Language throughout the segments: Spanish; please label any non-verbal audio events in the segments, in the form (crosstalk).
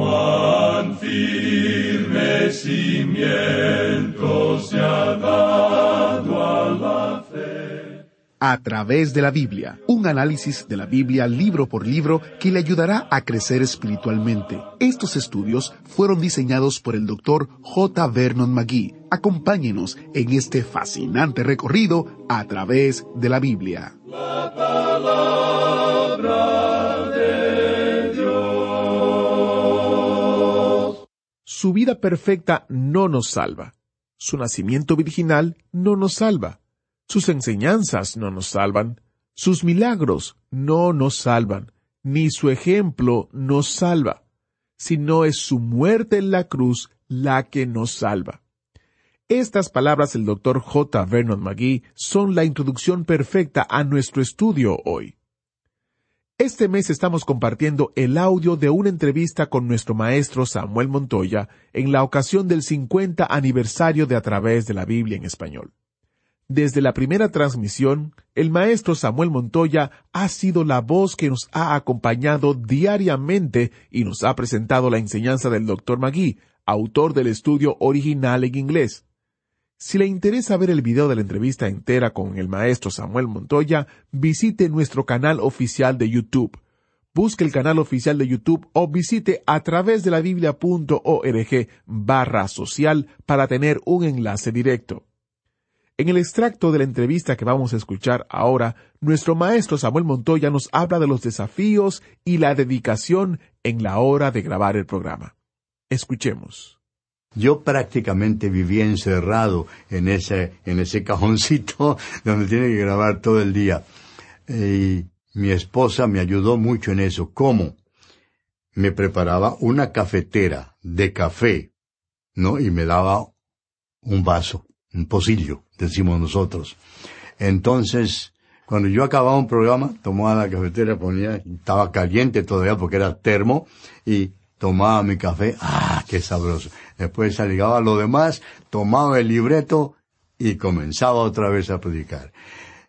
Cuán firme cimiento se ha dado a la fe. A través de la Biblia, un análisis de la Biblia libro por libro que le ayudará a crecer espiritualmente. Estos estudios fueron diseñados por el Dr. J. Vernon McGee. Acompáñenos en este fascinante recorrido a través de la Biblia. La palabra Su vida perfecta no nos salva. Su nacimiento virginal no nos salva. Sus enseñanzas no nos salvan. Sus milagros no nos salvan. Ni su ejemplo nos salva. Sino es su muerte en la cruz la que nos salva. Estas palabras del Dr. J. Vernon McGee son la introducción perfecta a nuestro estudio hoy. Este mes estamos compartiendo el audio de una entrevista con nuestro maestro Samuel Montoya en la ocasión del 50 aniversario de A través de la Biblia en español. Desde la primera transmisión, el maestro Samuel Montoya ha sido la voz que nos ha acompañado diariamente y nos ha presentado la enseñanza del Dr. McGee, autor del estudio original en inglés. Si le interesa ver el video de la entrevista entera con el maestro Samuel Montoya, visite nuestro canal oficial de YouTube. Busque el canal oficial de YouTube o visite a través de la biblia.org barra social para tener un enlace directo. En el extracto de la entrevista que vamos a escuchar ahora, nuestro maestro Samuel Montoya nos habla de los desafíos y la dedicación en la hora de grabar el programa. Escuchemos. Yo prácticamente vivía encerrado en ese, en ese cajoncito (laughs) donde tiene que grabar todo el día. Y mi esposa me ayudó mucho en eso. ¿Cómo? Me preparaba una cafetera de café, ¿no? Y me daba un vaso, un pocillo, decimos nosotros. Entonces, cuando yo acababa un programa, tomaba la cafetera, ponía, estaba caliente todavía porque era termo, y tomaba mi café, ah, qué sabroso. Después llegaba lo demás, tomaba el libreto y comenzaba otra vez a predicar.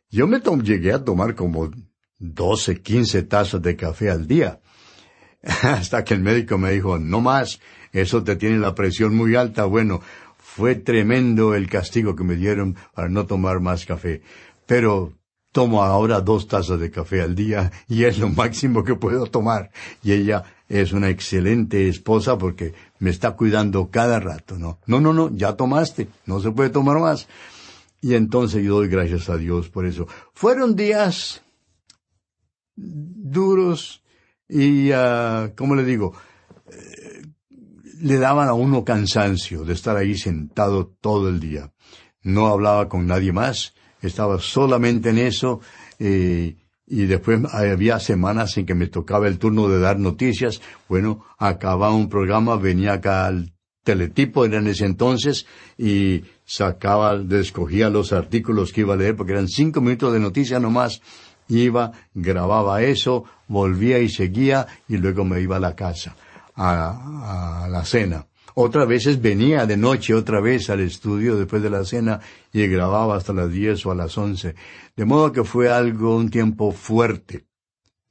Yo me llegué a tomar como 12, 15 tazas de café al día. (laughs) Hasta que el médico me dijo, no más, eso te tiene la presión muy alta. Bueno, fue tremendo el castigo que me dieron para no tomar más café. Pero tomo ahora dos tazas de café al día y es lo máximo que puedo tomar. Y ella es una excelente esposa porque me está cuidando cada rato, ¿no? No, no, no, ya tomaste, no se puede tomar más. Y entonces yo doy gracias a Dios por eso. Fueron días duros y, uh, ¿cómo le digo? Eh, le daban a uno cansancio de estar ahí sentado todo el día. No hablaba con nadie más, estaba solamente en eso, eh, y después había semanas en que me tocaba el turno de dar noticias. Bueno, acababa un programa, venía acá al teletipo, era en ese entonces, y sacaba, escogía los artículos que iba a leer, porque eran cinco minutos de noticia nomás. Iba, grababa eso, volvía y seguía, y luego me iba a la casa, a, a la cena. Otras veces venía de noche otra vez al estudio después de la cena y grababa hasta las diez o a las once. De modo que fue algo, un tiempo fuerte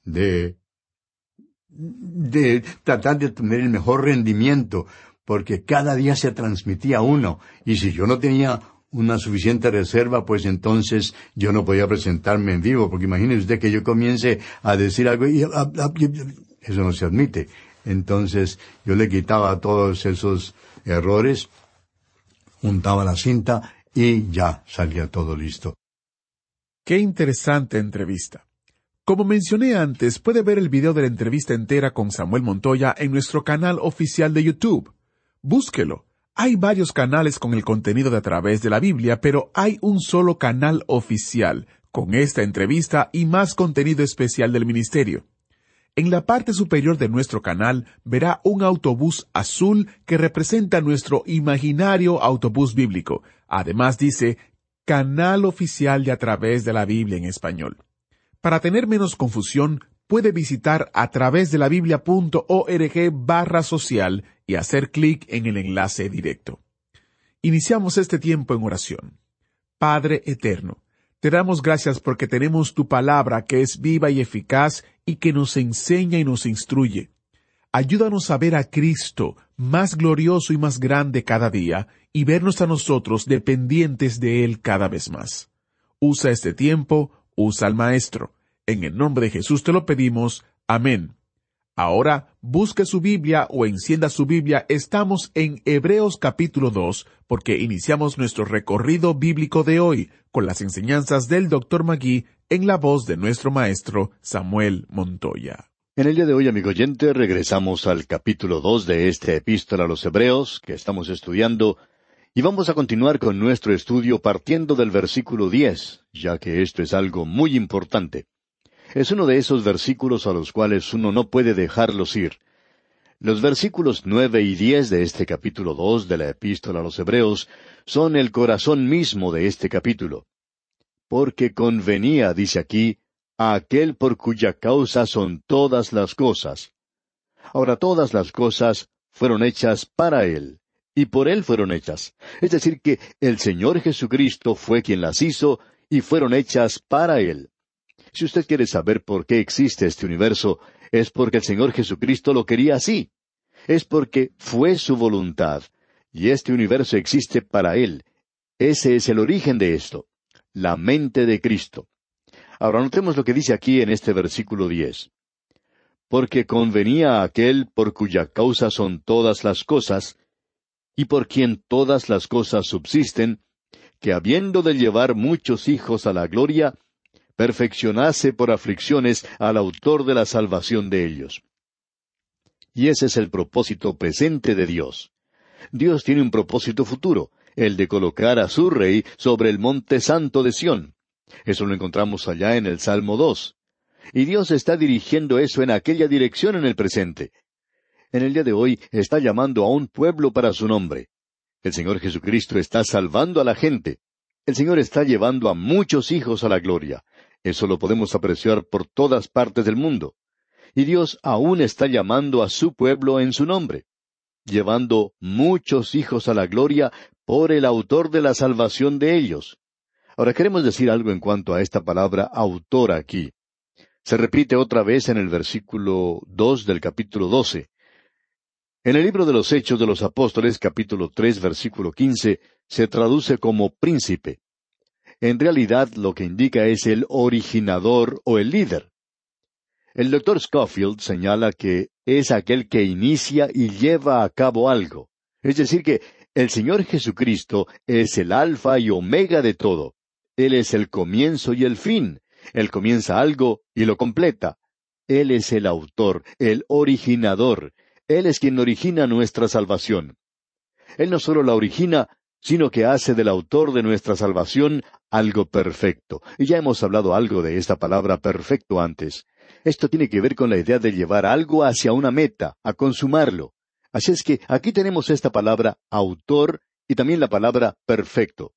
de, de tratar de tener el mejor rendimiento, porque cada día se transmitía uno. Y si yo no tenía una suficiente reserva, pues entonces yo no podía presentarme en vivo, porque imagínese usted que yo comience a decir algo y eso no se admite. Entonces yo le quitaba todos esos errores, juntaba la cinta y ya salía todo listo. Qué interesante entrevista. Como mencioné antes, puede ver el video de la entrevista entera con Samuel Montoya en nuestro canal oficial de YouTube. Búsquelo. Hay varios canales con el contenido de a través de la Biblia, pero hay un solo canal oficial, con esta entrevista y más contenido especial del ministerio. En la parte superior de nuestro canal verá un autobús azul que representa nuestro imaginario autobús bíblico. Además dice Canal Oficial de a través de la Biblia en español. Para tener menos confusión, puede visitar a través de la biblia.org barra social y hacer clic en el enlace directo. Iniciamos este tiempo en oración. Padre Eterno, te damos gracias porque tenemos tu palabra que es viva y eficaz y que nos enseña y nos instruye. Ayúdanos a ver a Cristo más glorioso y más grande cada día y vernos a nosotros dependientes de Él cada vez más. Usa este tiempo, usa al Maestro. En el nombre de Jesús te lo pedimos. Amén. Ahora busque su Biblia o encienda su Biblia. Estamos en Hebreos capítulo 2 porque iniciamos nuestro recorrido bíblico de hoy con las enseñanzas del Dr. Magui en la voz de nuestro maestro Samuel Montoya. En el día de hoy, amigo oyente, regresamos al capítulo dos de esta epístola a los Hebreos que estamos estudiando y vamos a continuar con nuestro estudio partiendo del versículo diez, ya que esto es algo muy importante. Es uno de esos versículos a los cuales uno no puede dejarlos ir. Los versículos nueve y diez de este capítulo dos de la epístola a los Hebreos son el corazón mismo de este capítulo. Porque convenía, dice aquí, a aquel por cuya causa son todas las cosas. Ahora todas las cosas fueron hechas para Él, y por Él fueron hechas. Es decir, que el Señor Jesucristo fue quien las hizo, y fueron hechas para Él. Si usted quiere saber por qué existe este universo, es porque el Señor Jesucristo lo quería así. Es porque fue su voluntad, y este universo existe para Él. Ese es el origen de esto, la mente de Cristo. Ahora notemos lo que dice aquí en este versículo diez. Porque convenía a aquel por cuya causa son todas las cosas, y por quien todas las cosas subsisten, que habiendo de llevar muchos hijos a la gloria, perfeccionase por aflicciones al autor de la salvación de ellos. Y ese es el propósito presente de Dios. Dios tiene un propósito futuro, el de colocar a su rey sobre el monte santo de Sión. Eso lo encontramos allá en el Salmo dos. Y Dios está dirigiendo eso en aquella dirección en el presente. En el día de hoy está llamando a un pueblo para su nombre. El Señor Jesucristo está salvando a la gente. El Señor está llevando a muchos hijos a la gloria. Eso lo podemos apreciar por todas partes del mundo. Y Dios aún está llamando a su pueblo en su nombre, llevando muchos hijos a la gloria por el autor de la salvación de ellos. Ahora queremos decir algo en cuanto a esta palabra autor aquí. Se repite otra vez en el versículo dos del capítulo doce. En el libro de los Hechos de los Apóstoles, capítulo tres, versículo quince, se traduce como príncipe. En realidad lo que indica es el originador o el líder. El doctor Scofield señala que es aquel que inicia y lleva a cabo algo. Es decir, que el Señor Jesucristo es el alfa y omega de todo. Él es el comienzo y el fin. Él comienza algo y lo completa. Él es el autor, el originador. Él es quien origina nuestra salvación. Él no solo la origina, sino que hace del autor de nuestra salvación algo perfecto. Y ya hemos hablado algo de esta palabra perfecto antes. Esto tiene que ver con la idea de llevar algo hacia una meta, a consumarlo. Así es que aquí tenemos esta palabra autor y también la palabra perfecto.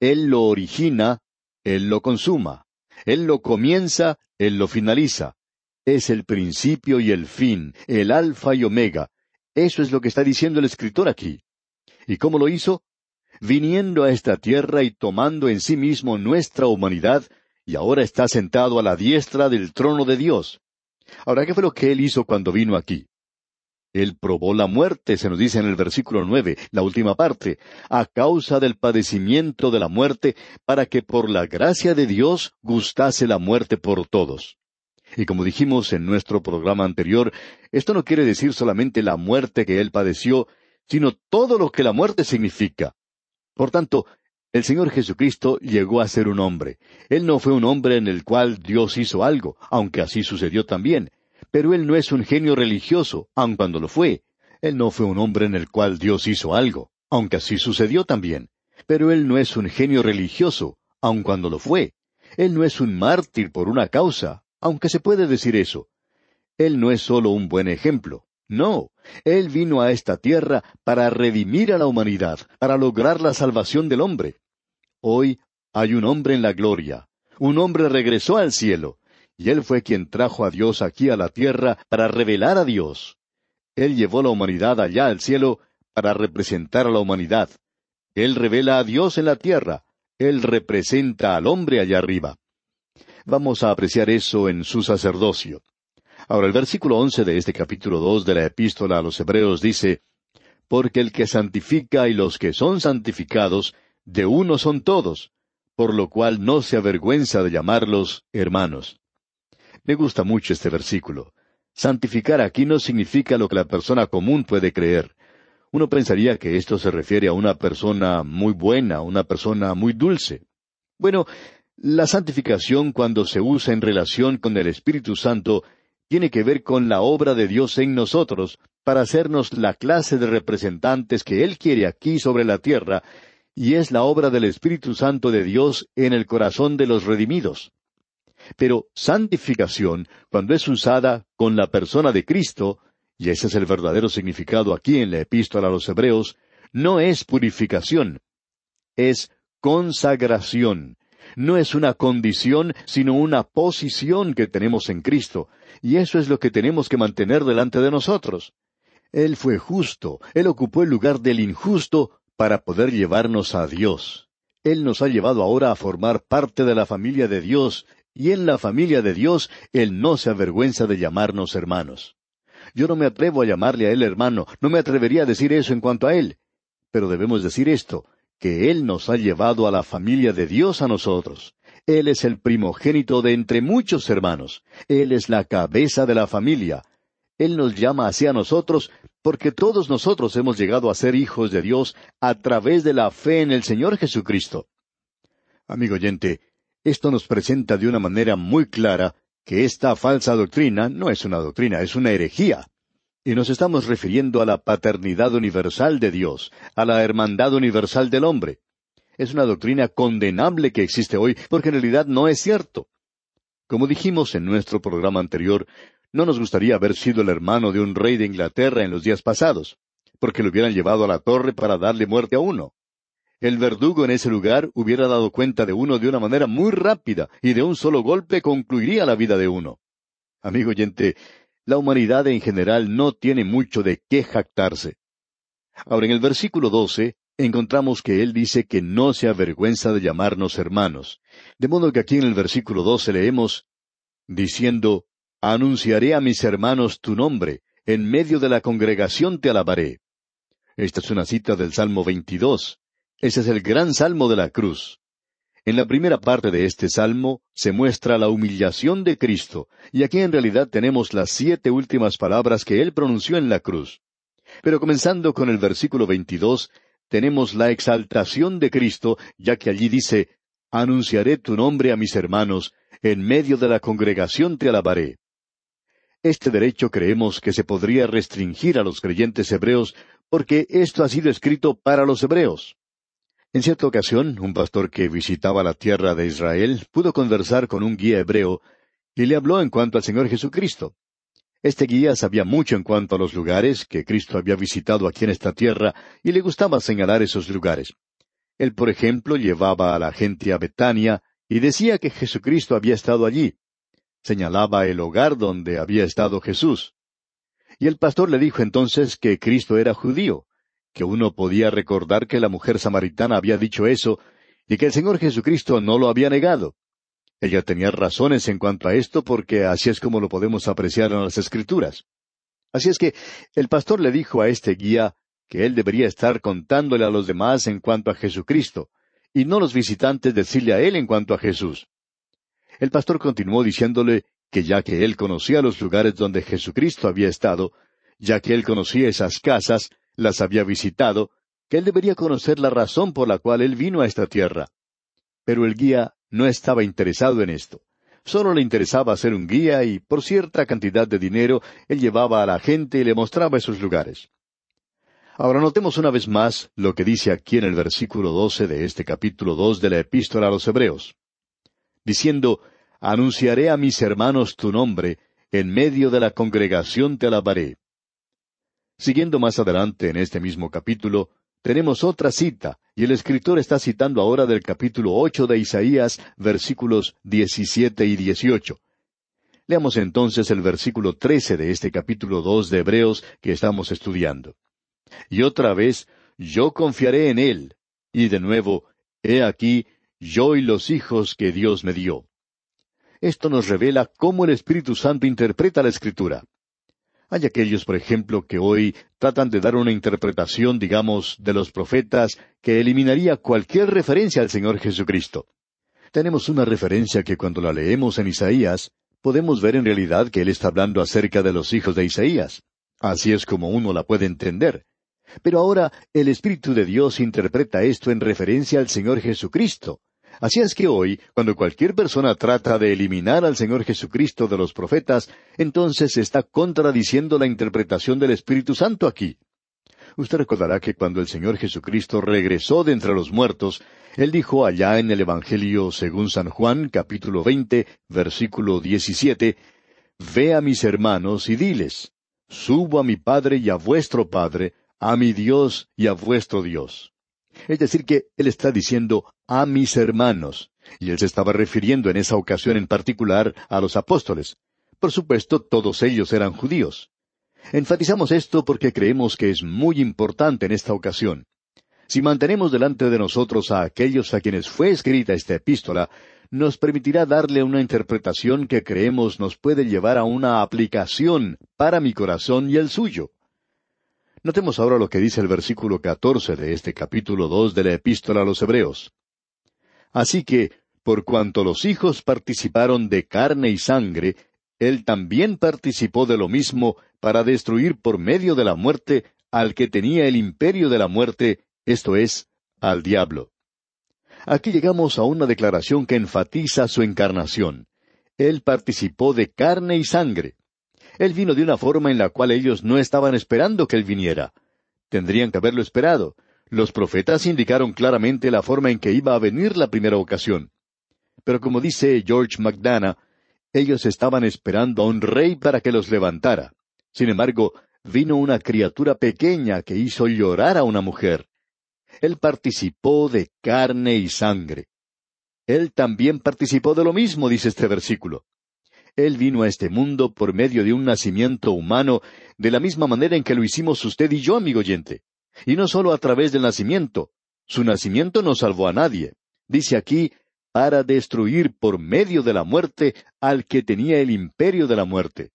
Él lo origina, Él lo consuma. Él lo comienza, Él lo finaliza. Es el principio y el fin, el alfa y omega. Eso es lo que está diciendo el escritor aquí. ¿Y cómo lo hizo? Viniendo a esta tierra y tomando en sí mismo nuestra humanidad, y ahora está sentado a la diestra del trono de Dios. Ahora, ¿qué fue lo que él hizo cuando vino aquí? Él probó la muerte, se nos dice en el versículo nueve, la última parte, a causa del padecimiento de la muerte, para que por la gracia de Dios gustase la muerte por todos. Y como dijimos en nuestro programa anterior, esto no quiere decir solamente la muerte que Él padeció, sino todo lo que la muerte significa. Por tanto, el Señor Jesucristo llegó a ser un hombre. Él no fue un hombre en el cual Dios hizo algo, aunque así sucedió también. Pero él no es un genio religioso, aun cuando lo fue. Él no fue un hombre en el cual Dios hizo algo, aunque así sucedió también. Pero él no es un genio religioso, aun cuando lo fue. Él no es un mártir por una causa, aunque se puede decir eso. Él no es solo un buen ejemplo. No, Él vino a esta tierra para redimir a la humanidad, para lograr la salvación del hombre. Hoy hay un hombre en la gloria. Un hombre regresó al cielo, y Él fue quien trajo a Dios aquí a la tierra para revelar a Dios. Él llevó la humanidad allá al cielo para representar a la humanidad. Él revela a Dios en la tierra. Él representa al hombre allá arriba. Vamos a apreciar eso en su sacerdocio. Ahora el versículo once de este capítulo dos de la epístola a los Hebreos dice, Porque el que santifica y los que son santificados, de uno son todos, por lo cual no se avergüenza de llamarlos hermanos. Me gusta mucho este versículo. Santificar aquí no significa lo que la persona común puede creer. Uno pensaría que esto se refiere a una persona muy buena, una persona muy dulce. Bueno, la santificación cuando se usa en relación con el Espíritu Santo tiene que ver con la obra de Dios en nosotros para hacernos la clase de representantes que Él quiere aquí sobre la tierra, y es la obra del Espíritu Santo de Dios en el corazón de los redimidos. Pero santificación, cuando es usada con la persona de Cristo, y ese es el verdadero significado aquí en la epístola a los Hebreos, no es purificación, es consagración. No es una condición, sino una posición que tenemos en Cristo, y eso es lo que tenemos que mantener delante de nosotros. Él fue justo, Él ocupó el lugar del injusto para poder llevarnos a Dios. Él nos ha llevado ahora a formar parte de la familia de Dios, y en la familia de Dios Él no se avergüenza de llamarnos hermanos. Yo no me atrevo a llamarle a Él hermano, no me atrevería a decir eso en cuanto a Él. Pero debemos decir esto, que Él nos ha llevado a la familia de Dios a nosotros. Él es el primogénito de entre muchos hermanos. Él es la cabeza de la familia. Él nos llama hacia nosotros porque todos nosotros hemos llegado a ser hijos de Dios a través de la fe en el Señor Jesucristo. Amigo oyente, esto nos presenta de una manera muy clara que esta falsa doctrina no es una doctrina, es una herejía. Y nos estamos refiriendo a la paternidad universal de Dios, a la hermandad universal del hombre. Es una doctrina condenable que existe hoy porque en realidad no es cierto. Como dijimos en nuestro programa anterior, no nos gustaría haber sido el hermano de un rey de Inglaterra en los días pasados, porque lo hubieran llevado a la torre para darle muerte a uno. El verdugo en ese lugar hubiera dado cuenta de uno de una manera muy rápida y de un solo golpe concluiría la vida de uno. Amigo oyente, la humanidad en general no tiene mucho de qué jactarse. Ahora en el versículo doce encontramos que Él dice que no se avergüenza de llamarnos hermanos. De modo que aquí en el versículo doce leemos, diciendo, Anunciaré a mis hermanos tu nombre, en medio de la congregación te alabaré. Esta es una cita del Salmo 22. Ese es el gran salmo de la cruz. En la primera parte de este salmo se muestra la humillación de Cristo, y aquí en realidad tenemos las siete últimas palabras que Él pronunció en la cruz. Pero comenzando con el versículo 22, tenemos la exaltación de Cristo, ya que allí dice, Anunciaré tu nombre a mis hermanos, en medio de la congregación te alabaré. Este derecho creemos que se podría restringir a los creyentes hebreos porque esto ha sido escrito para los hebreos. En cierta ocasión, un pastor que visitaba la tierra de Israel pudo conversar con un guía hebreo y le habló en cuanto al Señor Jesucristo. Este guía sabía mucho en cuanto a los lugares que Cristo había visitado aquí en esta tierra y le gustaba señalar esos lugares. Él, por ejemplo, llevaba a la gente a Betania y decía que Jesucristo había estado allí. Señalaba el hogar donde había estado Jesús. Y el pastor le dijo entonces que Cristo era judío, que uno podía recordar que la mujer samaritana había dicho eso y que el Señor Jesucristo no lo había negado. Ella tenía razones en cuanto a esto porque así es como lo podemos apreciar en las Escrituras. Así es que el pastor le dijo a este guía que él debería estar contándole a los demás en cuanto a Jesucristo, y no los visitantes decirle a él en cuanto a Jesús. El pastor continuó diciéndole que ya que él conocía los lugares donde Jesucristo había estado, ya que él conocía esas casas, las había visitado, que él debería conocer la razón por la cual él vino a esta tierra. Pero el guía no estaba interesado en esto. Solo le interesaba ser un guía y por cierta cantidad de dinero él llevaba a la gente y le mostraba esos lugares. Ahora notemos una vez más lo que dice aquí en el versículo doce de este capítulo dos de la Epístola a los Hebreos, diciendo, Anunciaré a mis hermanos tu nombre, en medio de la congregación te alabaré. Siguiendo más adelante en este mismo capítulo, tenemos otra cita, y el escritor está citando ahora del capítulo ocho de Isaías, versículos diecisiete y dieciocho. Leamos entonces el versículo trece de este capítulo dos de Hebreos que estamos estudiando. Y otra vez, yo confiaré en él. Y de nuevo, he aquí, yo y los hijos que Dios me dio. Esto nos revela cómo el Espíritu Santo interpreta la Escritura. Hay aquellos, por ejemplo, que hoy tratan de dar una interpretación, digamos, de los profetas que eliminaría cualquier referencia al Señor Jesucristo. Tenemos una referencia que cuando la leemos en Isaías, podemos ver en realidad que Él está hablando acerca de los hijos de Isaías. Así es como uno la puede entender. Pero ahora el Espíritu de Dios interpreta esto en referencia al Señor Jesucristo. Así es que hoy, cuando cualquier persona trata de eliminar al Señor Jesucristo de los profetas, entonces está contradiciendo la interpretación del Espíritu Santo aquí. Usted recordará que cuando el Señor Jesucristo regresó de entre los muertos, Él dijo allá en el Evangelio según San Juan, capítulo veinte, versículo diecisiete, Ve a mis hermanos y diles, Subo a mi Padre y a vuestro Padre, a mi Dios y a vuestro Dios. Es decir, que él está diciendo a mis hermanos, y él se estaba refiriendo en esa ocasión en particular a los apóstoles. Por supuesto, todos ellos eran judíos. Enfatizamos esto porque creemos que es muy importante en esta ocasión. Si mantenemos delante de nosotros a aquellos a quienes fue escrita esta epístola, nos permitirá darle una interpretación que creemos nos puede llevar a una aplicación para mi corazón y el suyo. Notemos ahora lo que dice el versículo catorce de este capítulo dos de la Epístola a los Hebreos. Así que, por cuanto los hijos participaron de carne y sangre, él también participó de lo mismo para destruir por medio de la muerte al que tenía el imperio de la muerte, esto es, al diablo. Aquí llegamos a una declaración que enfatiza su encarnación. Él participó de carne y sangre. Él vino de una forma en la cual ellos no estaban esperando que Él viniera. Tendrían que haberlo esperado. Los profetas indicaron claramente la forma en que iba a venir la primera ocasión. Pero como dice George McDonough, ellos estaban esperando a un rey para que los levantara. Sin embargo, vino una criatura pequeña que hizo llorar a una mujer. Él participó de carne y sangre. Él también participó de lo mismo, dice este versículo. Él vino a este mundo por medio de un nacimiento humano, de la misma manera en que lo hicimos usted y yo, amigo oyente. Y no solo a través del nacimiento. Su nacimiento no salvó a nadie. Dice aquí, para destruir por medio de la muerte al que tenía el imperio de la muerte.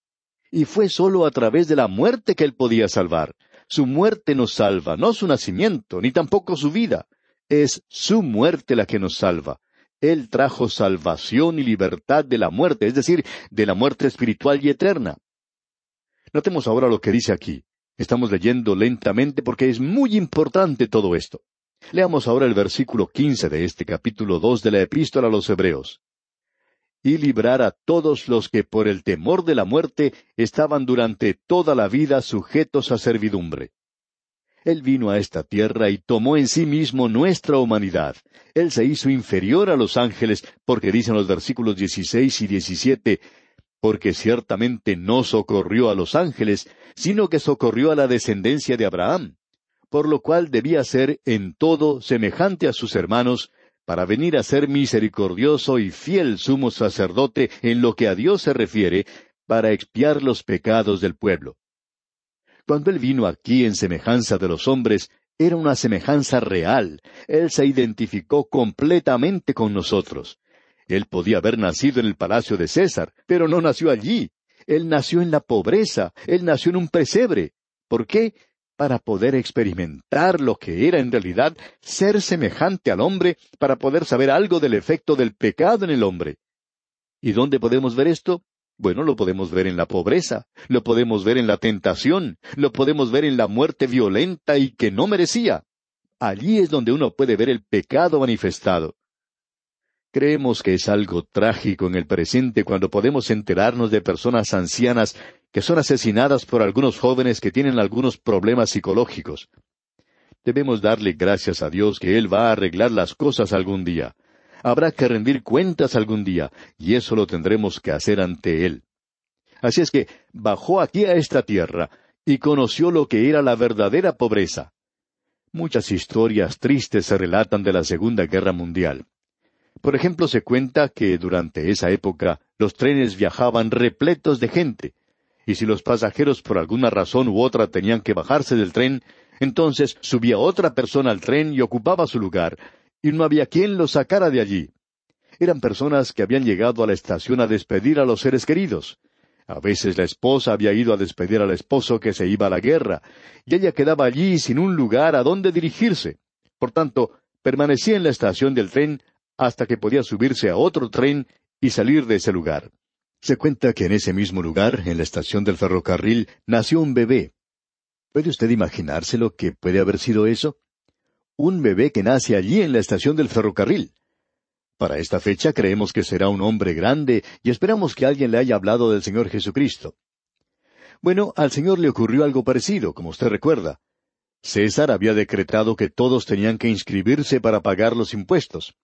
Y fue solo a través de la muerte que él podía salvar. Su muerte nos salva, no su nacimiento, ni tampoco su vida. Es su muerte la que nos salva. Él trajo salvación y libertad de la muerte, es decir, de la muerte espiritual y eterna. Notemos ahora lo que dice aquí. Estamos leyendo lentamente porque es muy importante todo esto. Leamos ahora el versículo quince de este capítulo dos de la Epístola a los Hebreos. Y librar a todos los que por el temor de la muerte estaban durante toda la vida sujetos a servidumbre. Él vino a esta tierra y tomó en sí mismo nuestra humanidad. Él se hizo inferior a los ángeles, porque dicen los versículos 16 y 17, porque ciertamente no socorrió a los ángeles, sino que socorrió a la descendencia de Abraham, por lo cual debía ser en todo semejante a sus hermanos, para venir a ser misericordioso y fiel sumo sacerdote en lo que a Dios se refiere, para expiar los pecados del pueblo. Cuando Él vino aquí en semejanza de los hombres, era una semejanza real. Él se identificó completamente con nosotros. Él podía haber nacido en el palacio de César, pero no nació allí. Él nació en la pobreza, él nació en un pesebre. ¿Por qué? Para poder experimentar lo que era en realidad ser semejante al hombre, para poder saber algo del efecto del pecado en el hombre. ¿Y dónde podemos ver esto? Bueno, lo podemos ver en la pobreza, lo podemos ver en la tentación, lo podemos ver en la muerte violenta y que no merecía. Allí es donde uno puede ver el pecado manifestado. Creemos que es algo trágico en el presente cuando podemos enterarnos de personas ancianas que son asesinadas por algunos jóvenes que tienen algunos problemas psicológicos. Debemos darle gracias a Dios que Él va a arreglar las cosas algún día habrá que rendir cuentas algún día, y eso lo tendremos que hacer ante Él. Así es que bajó aquí a esta tierra y conoció lo que era la verdadera pobreza. Muchas historias tristes se relatan de la Segunda Guerra Mundial. Por ejemplo, se cuenta que durante esa época los trenes viajaban repletos de gente, y si los pasajeros por alguna razón u otra tenían que bajarse del tren, entonces subía otra persona al tren y ocupaba su lugar, y no había quien lo sacara de allí. Eran personas que habían llegado a la estación a despedir a los seres queridos. A veces la esposa había ido a despedir al esposo que se iba a la guerra, y ella quedaba allí sin un lugar a dónde dirigirse. Por tanto, permanecía en la estación del tren hasta que podía subirse a otro tren y salir de ese lugar. Se cuenta que en ese mismo lugar, en la estación del ferrocarril, nació un bebé. ¿Puede usted imaginarse lo que puede haber sido eso? Un bebé que nace allí en la estación del ferrocarril. Para esta fecha creemos que será un hombre grande y esperamos que alguien le haya hablado del Señor Jesucristo. Bueno, al Señor le ocurrió algo parecido, como usted recuerda. César había decretado que todos tenían que inscribirse para pagar los impuestos.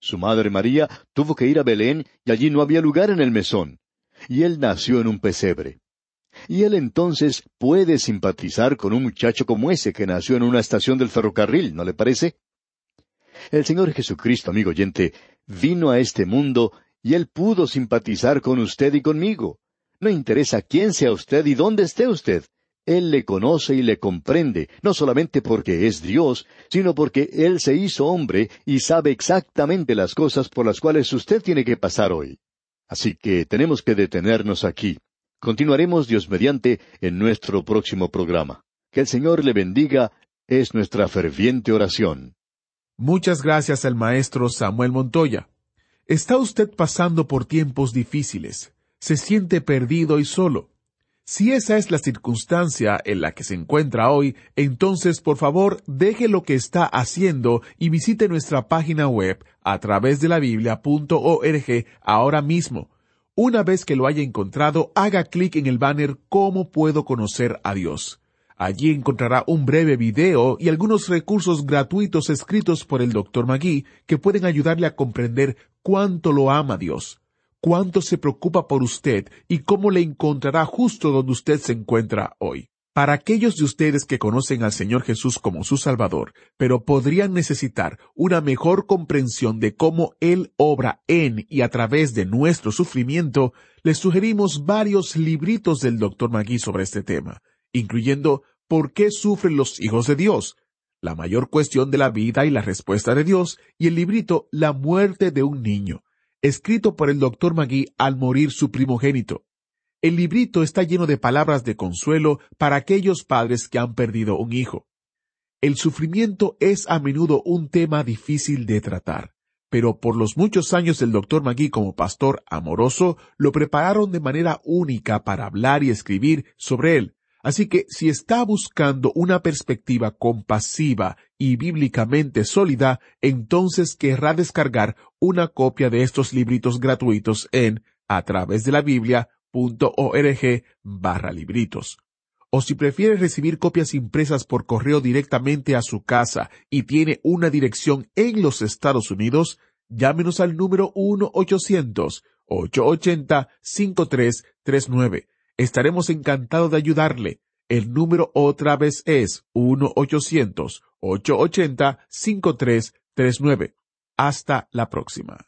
Su madre María tuvo que ir a Belén y allí no había lugar en el mesón. Y él nació en un pesebre. Y él entonces puede simpatizar con un muchacho como ese que nació en una estación del ferrocarril, ¿no le parece? El Señor Jesucristo, amigo oyente, vino a este mundo y Él pudo simpatizar con usted y conmigo. No interesa quién sea usted y dónde esté usted. Él le conoce y le comprende, no solamente porque es Dios, sino porque Él se hizo hombre y sabe exactamente las cosas por las cuales usted tiene que pasar hoy. Así que tenemos que detenernos aquí. Continuaremos Dios mediante en nuestro próximo programa. Que el Señor le bendiga es nuestra ferviente oración. Muchas gracias al maestro Samuel Montoya. ¿Está usted pasando por tiempos difíciles? ¿Se siente perdido y solo? Si esa es la circunstancia en la que se encuentra hoy, entonces por favor deje lo que está haciendo y visite nuestra página web a través de la biblia.org ahora mismo. Una vez que lo haya encontrado, haga clic en el banner ¿Cómo puedo conocer a Dios? Allí encontrará un breve video y algunos recursos gratuitos escritos por el Dr. Magui que pueden ayudarle a comprender cuánto lo ama Dios, cuánto se preocupa por usted y cómo le encontrará justo donde usted se encuentra hoy. Para aquellos de ustedes que conocen al Señor Jesús como su Salvador, pero podrían necesitar una mejor comprensión de cómo Él obra en y a través de nuestro sufrimiento, les sugerimos varios libritos del Dr. Magui sobre este tema incluyendo ¿Por qué sufren los hijos de Dios? La mayor cuestión de la vida y la respuesta de Dios, y el librito La muerte de un niño, escrito por el doctor Magui al morir su primogénito. El librito está lleno de palabras de consuelo para aquellos padres que han perdido un hijo. El sufrimiento es a menudo un tema difícil de tratar, pero por los muchos años del doctor Magui como pastor amoroso, lo prepararon de manera única para hablar y escribir sobre él, Así que si está buscando una perspectiva compasiva y bíblicamente sólida, entonces querrá descargar una copia de estos libritos gratuitos en a través de la biblia.org barra libritos. O si prefiere recibir copias impresas por correo directamente a su casa y tiene una dirección en los Estados Unidos, llámenos al número 1-800-880-5339 Estaremos encantados de ayudarle. El número otra vez es 1-800-880-5339. Hasta la próxima.